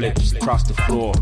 Backflips across the floor.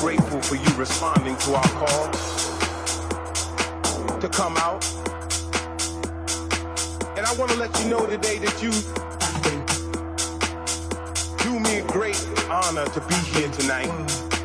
grateful for you responding to our call to come out. And I want to let you know today that you do me a great honor to be here tonight.